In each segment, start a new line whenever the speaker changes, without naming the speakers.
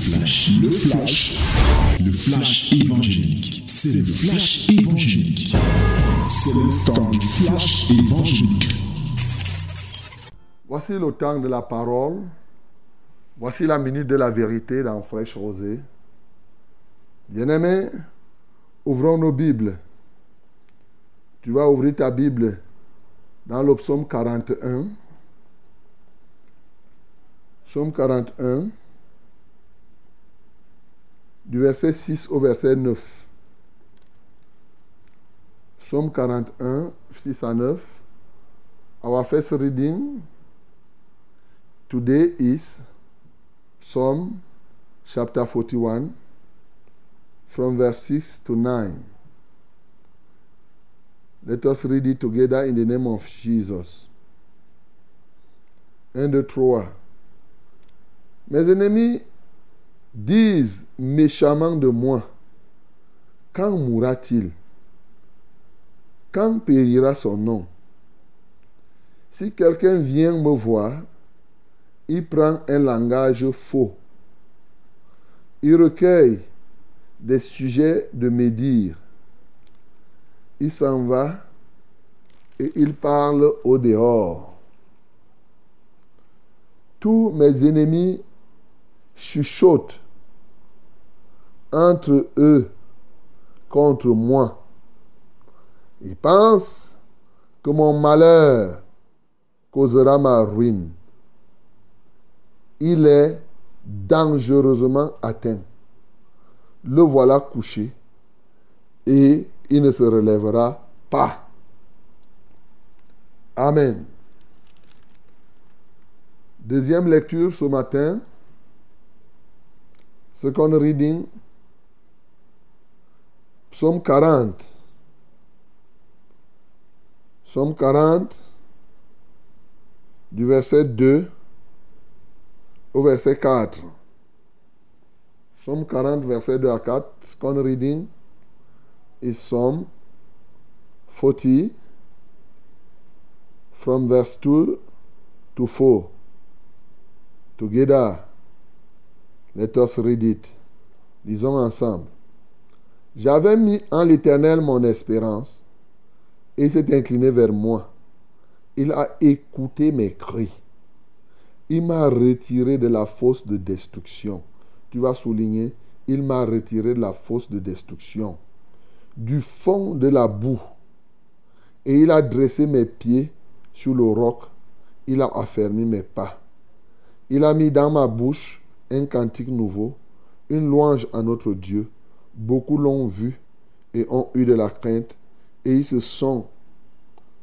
flash, le flash, le flash évangélique. C'est le flash évangélique. C'est le temps du flash évangélique.
Voici le temps de la parole. Voici la minute de la vérité dans Fraîche Rosée. Bien-aimés, ouvrons nos Bibles. Tu vas ouvrir ta Bible dans le psaume 41. Psaume 41, du verset 6 au verset 9. Psaume 41, 6 à 9. Our first reading today is Psalm chapter 41 from verse 6 to 9. Let us read it together in the name of Jesus. 1, 2, 3. Mes ennemis disent méchamment de moi, quand mourra-t-il? Quand périra son nom? Si quelqu'un vient me voir, il prend un langage faux. Il recueille des sujets de médire. Il s'en va et il parle au dehors. Tous mes ennemis chuchotent entre eux contre moi. Ils pensent que mon malheur causera ma ruine. Il est dangereusement atteint. Le voilà couché et il ne se relèvera pas. Amen. Deuxième lecture ce matin. Second reading. Psaume 40. Psaume 40, du verset 2 au verset 4. Psaume 40, verset 2 à 4. Second reading is Psalm 40, from verse 2 to 4. Together, let us read it. Lisons ensemble. J'avais mis en l'Éternel mon espérance, et il s'est incliné vers moi. Il a écouté mes cris. Il m'a retiré de la fosse de destruction. Tu vas souligner, il m'a retiré de la fosse de destruction, du fond de la boue. Et il a dressé mes pieds sur le roc. Il a affermi mes pas. Il a mis dans ma bouche un cantique nouveau, une louange à notre Dieu. Beaucoup l'ont vu et ont eu de la crainte et ils se sont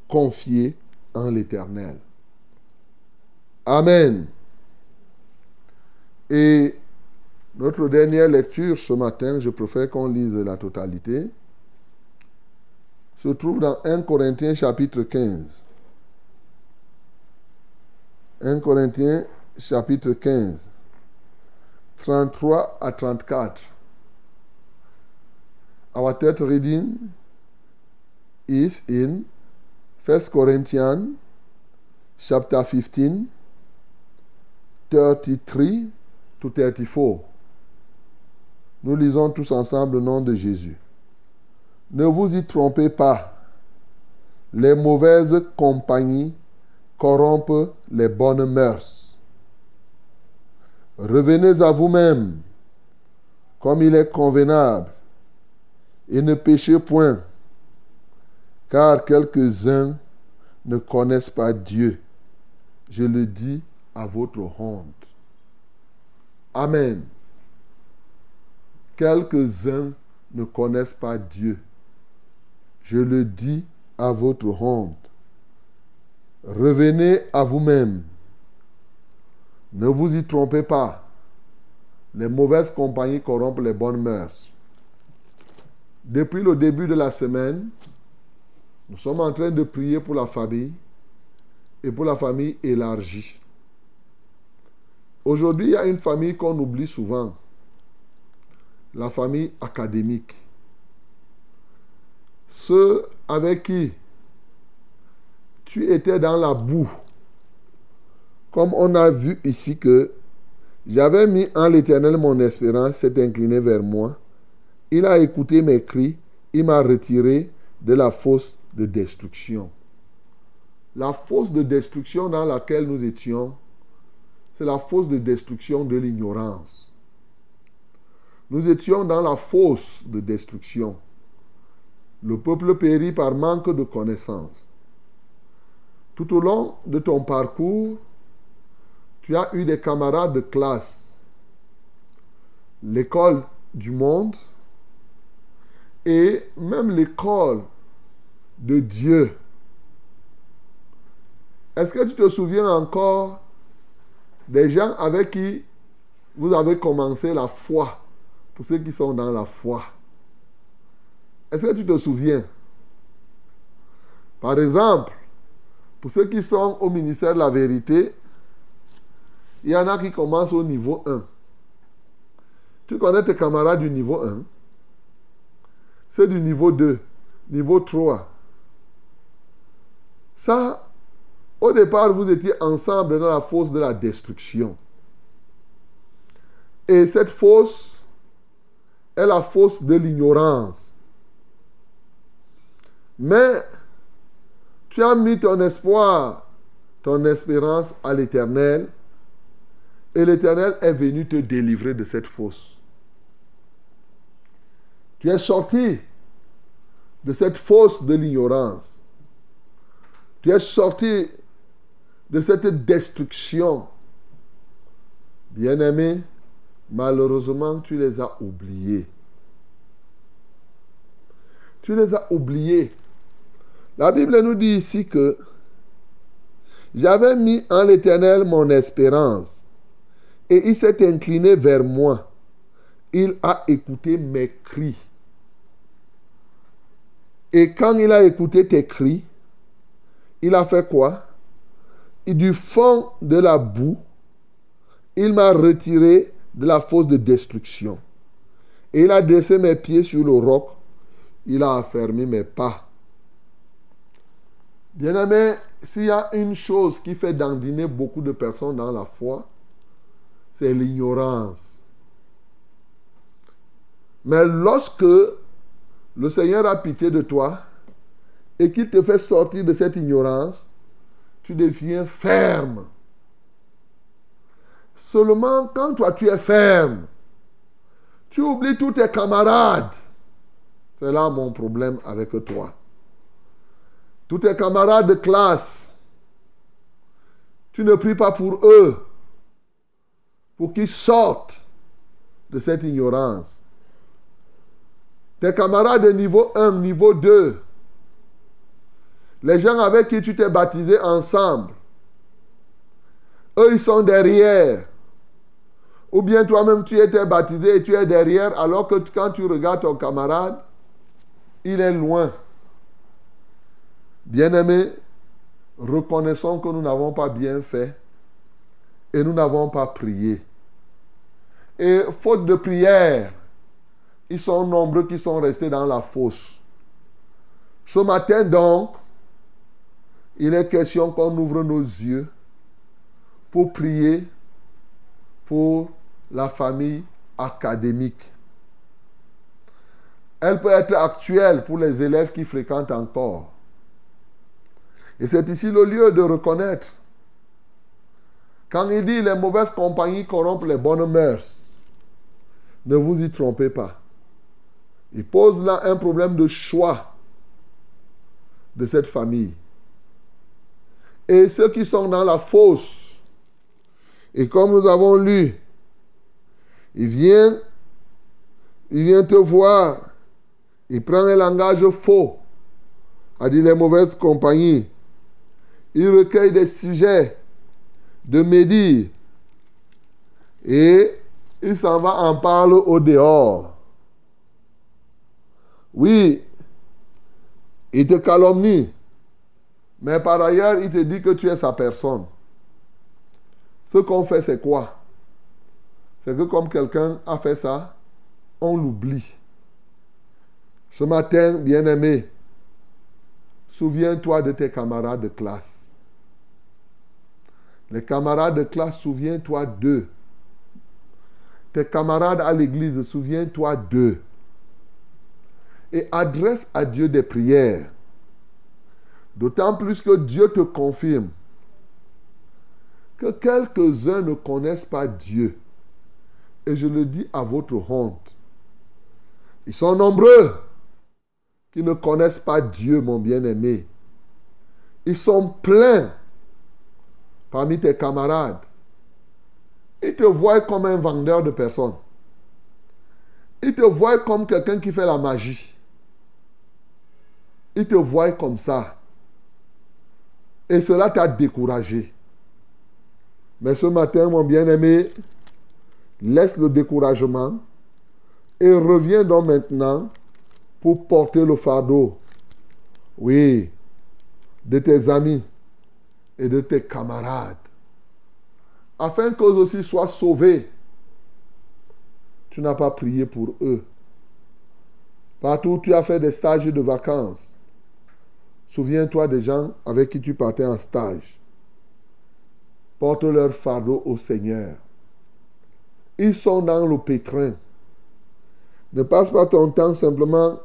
confiés en l'Éternel. Amen. Et notre dernière lecture ce matin, je préfère qu'on lise la totalité, se trouve dans 1 Corinthiens chapitre 15. 1 Corinthiens chapitre 15, 33 à 34. Our third reading is in 1 Corinthians chapter 15, 33 to 34. Nous lisons tous ensemble le nom de Jésus. Ne vous y trompez pas. Les mauvaises compagnies corrompent les bonnes mœurs. Revenez à vous-même, comme il est convenable, et ne péchez point, car quelques-uns ne connaissent pas Dieu. Je le dis à votre honte. Amen. Quelques-uns ne connaissent pas Dieu. Je le dis à votre honte. Revenez à vous-même. Ne vous y trompez pas. Les mauvaises compagnies corrompent les bonnes mœurs. Depuis le début de la semaine, nous sommes en train de prier pour la famille et pour la famille élargie. Aujourd'hui, il y a une famille qu'on oublie souvent, la famille académique. Ceux avec qui tu étais dans la boue, comme on a vu ici que J'avais mis en l'Éternel mon espérance, s'est incliné vers moi. Il a écouté mes cris, il m'a retiré de la fosse de destruction. La fosse de destruction dans laquelle nous étions, c'est la fosse de destruction de l'ignorance. Nous étions dans la fosse de destruction. Le peuple périt par manque de connaissances. Tout au long de ton parcours, tu as eu des camarades de classe, l'école du monde et même l'école de Dieu. Est-ce que tu te souviens encore des gens avec qui vous avez commencé la foi, pour ceux qui sont dans la foi. Est-ce que tu te souviens? Par exemple, pour ceux qui sont au ministère de la vérité, il y en a qui commencent au niveau 1. Tu connais tes camarades du niveau 1 C'est du niveau 2, niveau 3. Ça, au départ, vous étiez ensemble dans la fosse de la destruction. Et cette fosse est la fosse de l'ignorance. Mais tu as mis ton espoir, ton espérance à l'éternel. Et l'éternel est venu te délivrer de cette fosse. Tu es sorti de cette fosse de l'ignorance. Tu es sorti de cette destruction. Bien-aimé, malheureusement, tu les as oubliés. Tu les as oubliés. La Bible nous dit ici que j'avais mis en l'Éternel mon espérance et il s'est incliné vers moi. Il a écouté mes cris. Et quand il a écouté tes cris, il a fait quoi? Et du fond de la boue, il m'a retiré de la fosse de destruction. Et il a dressé mes pieds sur le roc. Il a affermi mes pas. Bien-aimé, s'il y a une chose qui fait dandiner beaucoup de personnes dans la foi, c'est l'ignorance. Mais lorsque le Seigneur a pitié de toi et qu'il te fait sortir de cette ignorance, tu deviens ferme. Seulement quand toi tu es ferme, tu oublies tous tes camarades. C'est là mon problème avec toi. Tous tes camarades de classe, tu ne pries pas pour eux, pour qu'ils sortent de cette ignorance. Tes camarades de niveau 1, niveau 2, les gens avec qui tu t'es baptisé ensemble, eux, ils sont derrière. Ou bien toi-même, tu étais baptisé et tu es derrière, alors que quand tu regardes ton camarade, il est loin. Bien-aimés, reconnaissons que nous n'avons pas bien fait et nous n'avons pas prié. Et faute de prière, ils sont nombreux qui sont restés dans la fosse. Ce matin donc, il est question qu'on ouvre nos yeux pour prier pour la famille académique. Elle peut être actuelle pour les élèves qui fréquentent encore. Et c'est ici le lieu de reconnaître. Quand il dit les mauvaises compagnies corrompent les bonnes mœurs, ne vous y trompez pas. Il pose là un problème de choix de cette famille. Et ceux qui sont dans la fosse, et comme nous avons lu, il vient, il vient te voir, il prend un langage faux, a dit les mauvaises compagnies. Il recueille des sujets de médire et il s'en va en parle au dehors. Oui, il te calomnie, mais par ailleurs, il te dit que tu es sa personne. Ce qu'on fait, c'est quoi? C'est que comme quelqu'un a fait ça, on l'oublie. Ce matin, bien-aimé, souviens-toi de tes camarades de classe. Les camarades de classe, souviens-toi d'eux. Tes camarades à l'église, souviens-toi d'eux. Et adresse à Dieu des prières. D'autant plus que Dieu te confirme que quelques-uns ne connaissent pas Dieu. Et je le dis à votre honte. Ils sont nombreux qui ne connaissent pas Dieu, mon bien-aimé. Ils sont pleins parmi tes camarades. Ils te voient comme un vendeur de personnes. Ils te voient comme quelqu'un qui fait la magie. Ils te voient comme ça. Et cela t'a découragé. Mais ce matin, mon bien-aimé, laisse le découragement et reviens donc maintenant pour porter le fardeau. Oui, de tes amis et de tes camarades. Afin qu'eux aussi soient sauvés. Tu n'as pas prié pour eux. Partout où tu as fait des stages de vacances, souviens-toi des gens avec qui tu partais en stage. Porte leur fardeau au Seigneur. Ils sont dans le pétrin. Ne passe pas ton temps simplement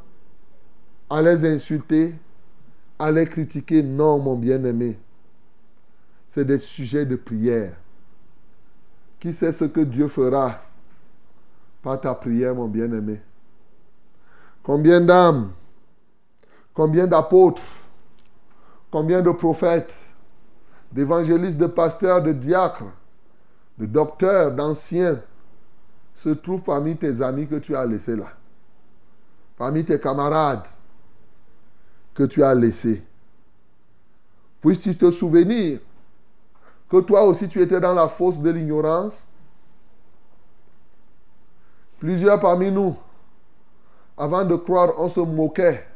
à les insulter, à les critiquer. Non, mon bien-aimé. C'est des sujets de prière. Qui sait ce que Dieu fera par ta prière, mon bien-aimé? Combien d'âmes Combien d'apôtres Combien de prophètes D'évangélistes, de pasteurs, de diacres, de docteurs, d'anciens se trouvent parmi tes amis que tu as laissés là? Parmi tes camarades que tu as laissés? Puisses-tu te souvenir que toi aussi tu étais dans la fosse de l'ignorance Plusieurs parmi nous, avant de croire, on se moquait.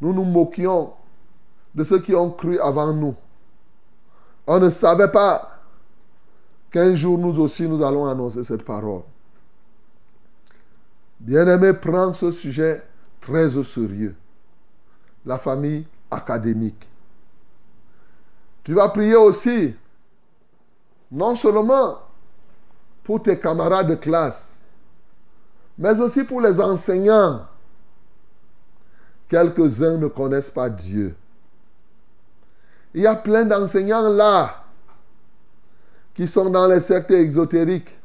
Nous nous moquions de ceux qui ont cru avant nous. On ne savait pas qu'un jour nous aussi nous allons annoncer cette parole. Bien-aimé, prends ce sujet très au sérieux. La famille académique. Tu vas prier aussi, non seulement pour tes camarades de classe, mais aussi pour les enseignants. Quelques-uns ne connaissent pas Dieu. Il y a plein d'enseignants là qui sont dans les sectes exotériques.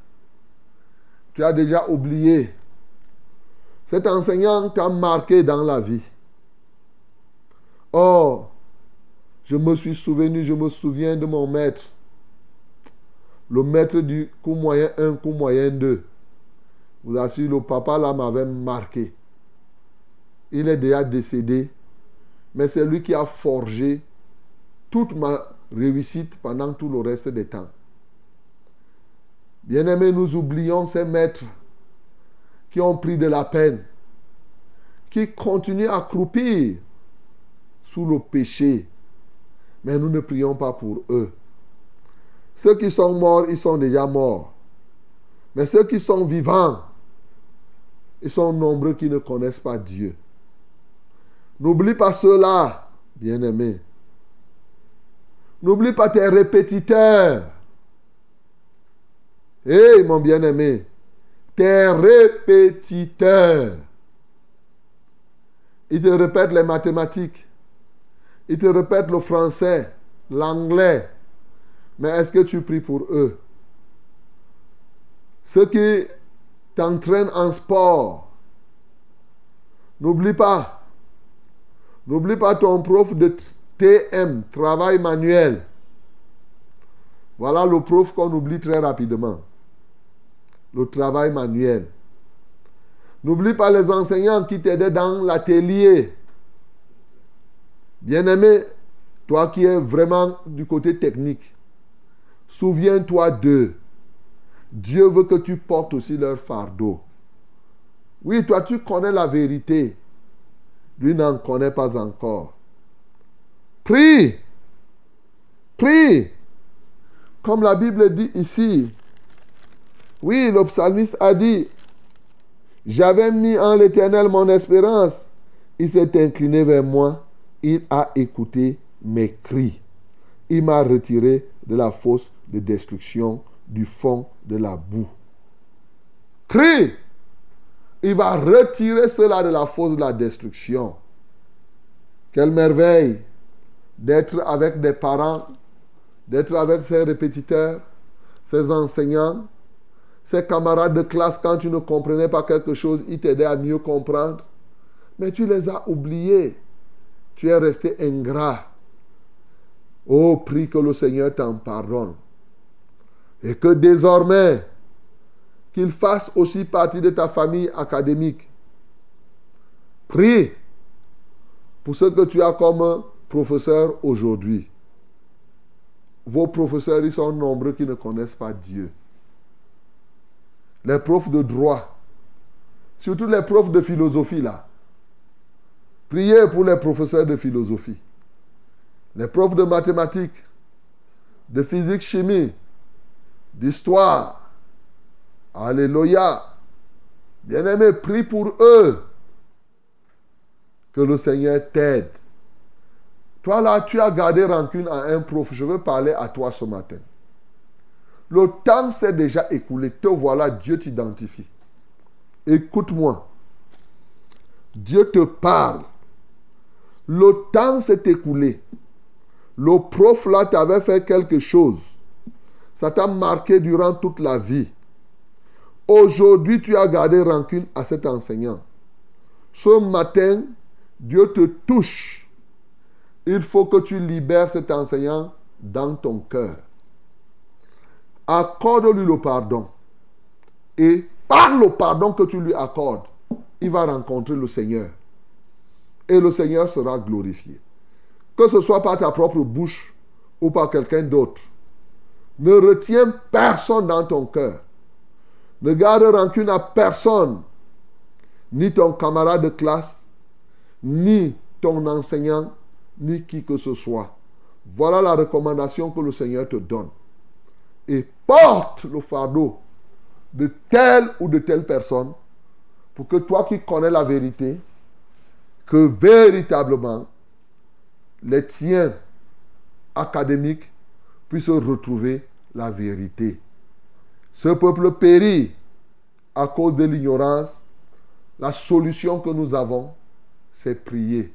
Tu as déjà oublié. Cet enseignant t'a marqué dans la vie. Oh, je me suis souvenu, je me souviens de mon maître. Le maître du coup moyen 1, coup moyen 2. Vous assure, le papa là m'avait marqué. Il est déjà décédé, mais c'est lui qui a forgé toute ma réussite pendant tout le reste des temps. Bien-aimés, nous oublions ces maîtres qui ont pris de la peine, qui continuent à croupir sous le péché. Mais nous ne prions pas pour eux. Ceux qui sont morts, ils sont déjà morts. Mais ceux qui sont vivants, ils sont nombreux qui ne connaissent pas Dieu. N'oublie pas cela, bien-aimés. N'oublie pas tes répétiteurs. Hé, mon bien-aimé, tes répétiteurs. Ils te répètent les mathématiques. Ils te répètent le français, l'anglais. Mais est-ce que tu pries pour eux? Ceux qui t'entraînent en sport. N'oublie pas. N'oublie pas ton prof de TM, travail manuel. Voilà le prof qu'on oublie très rapidement le travail manuel. N'oublie pas les enseignants qui t'aidaient dans l'atelier. Bien-aimé, toi qui es vraiment du côté technique, souviens-toi d'eux. Dieu veut que tu portes aussi leur fardeau. Oui, toi tu connais la vérité. Lui n'en connaît pas encore. Prie. Prie. Comme la Bible dit ici, oui, le psalmiste a dit, j'avais mis en l'Éternel mon espérance. Il s'est incliné vers moi. Il a écouté mes cris. Il m'a retiré de la fosse de destruction, du fond de la boue. Prie. Il va retirer cela de la fosse de la destruction. Quelle merveille d'être avec des parents, d'être avec ses répétiteurs, ses enseignants, ses camarades de classe, quand tu ne comprenais pas quelque chose, ils t'aidaient à mieux comprendre. Mais tu les as oubliés. Tu es resté ingrat. Oh, prie que le Seigneur t'en pardonne. Et que désormais, qu'il fasse aussi partie de ta famille académique. Prie pour ce que tu as comme professeur aujourd'hui. Vos professeurs, ils sont nombreux qui ne connaissent pas Dieu. Les profs de droit, surtout les profs de philosophie là. Priez pour les professeurs de philosophie, les profs de mathématiques, de physique, chimie, d'histoire. Alléluia. Bien-aimé, prie pour eux. Que le Seigneur t'aide. Toi là, tu as gardé rancune à un prof. Je veux parler à toi ce matin. Le temps s'est déjà écoulé. Te voilà, Dieu t'identifie. Écoute-moi. Dieu te parle. Le temps s'est écoulé. Le prof là t'avait fait quelque chose. Ça t'a marqué durant toute la vie. Aujourd'hui, tu as gardé rancune à cet enseignant. Ce matin, Dieu te touche. Il faut que tu libères cet enseignant dans ton cœur. Accorde-lui le pardon. Et par le pardon que tu lui accordes, il va rencontrer le Seigneur. Et le Seigneur sera glorifié. Que ce soit par ta propre bouche ou par quelqu'un d'autre. Ne retiens personne dans ton cœur. Ne garde rancune à personne. Ni ton camarade de classe, ni ton enseignant, ni qui que ce soit. Voilà la recommandation que le Seigneur te donne. Et porte le fardeau de telle ou de telle personne pour que toi qui connais la vérité, que véritablement les tiens académiques puissent retrouver la vérité. Ce peuple périt à cause de l'ignorance. La solution que nous avons, c'est prier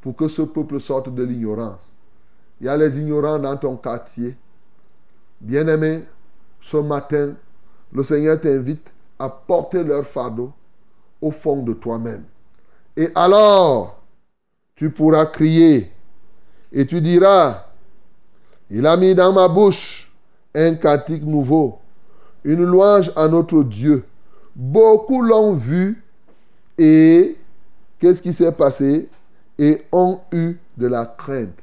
pour que ce peuple sorte de l'ignorance. Il y a les ignorants dans ton quartier. Bien-aimé, ce matin, le Seigneur t'invite à porter leur fardeau au fond de toi-même. Et alors, tu pourras crier et tu diras, il a mis dans ma bouche un cantique nouveau, une louange à notre Dieu. Beaucoup l'ont vu et qu'est-ce qui s'est passé? Et ont eu de la crainte.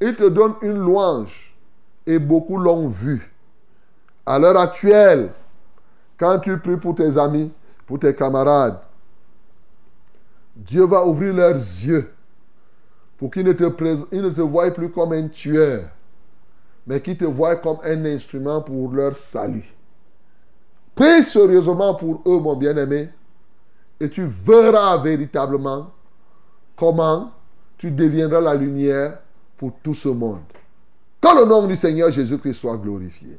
Il te donne une louange et beaucoup l'ont vu. À l'heure actuelle, quand tu pries pour tes amis, pour tes camarades, Dieu va ouvrir leurs yeux pour qu'ils ne te, voient plus comme un tueur, mais qu'ils te voient comme un instrument pour leur salut. Prie sérieusement pour eux, mon bien-aimé, et tu verras véritablement comment tu deviendras la lumière pour tout ce monde. Que le nom du Seigneur Jésus-Christ soit glorifié.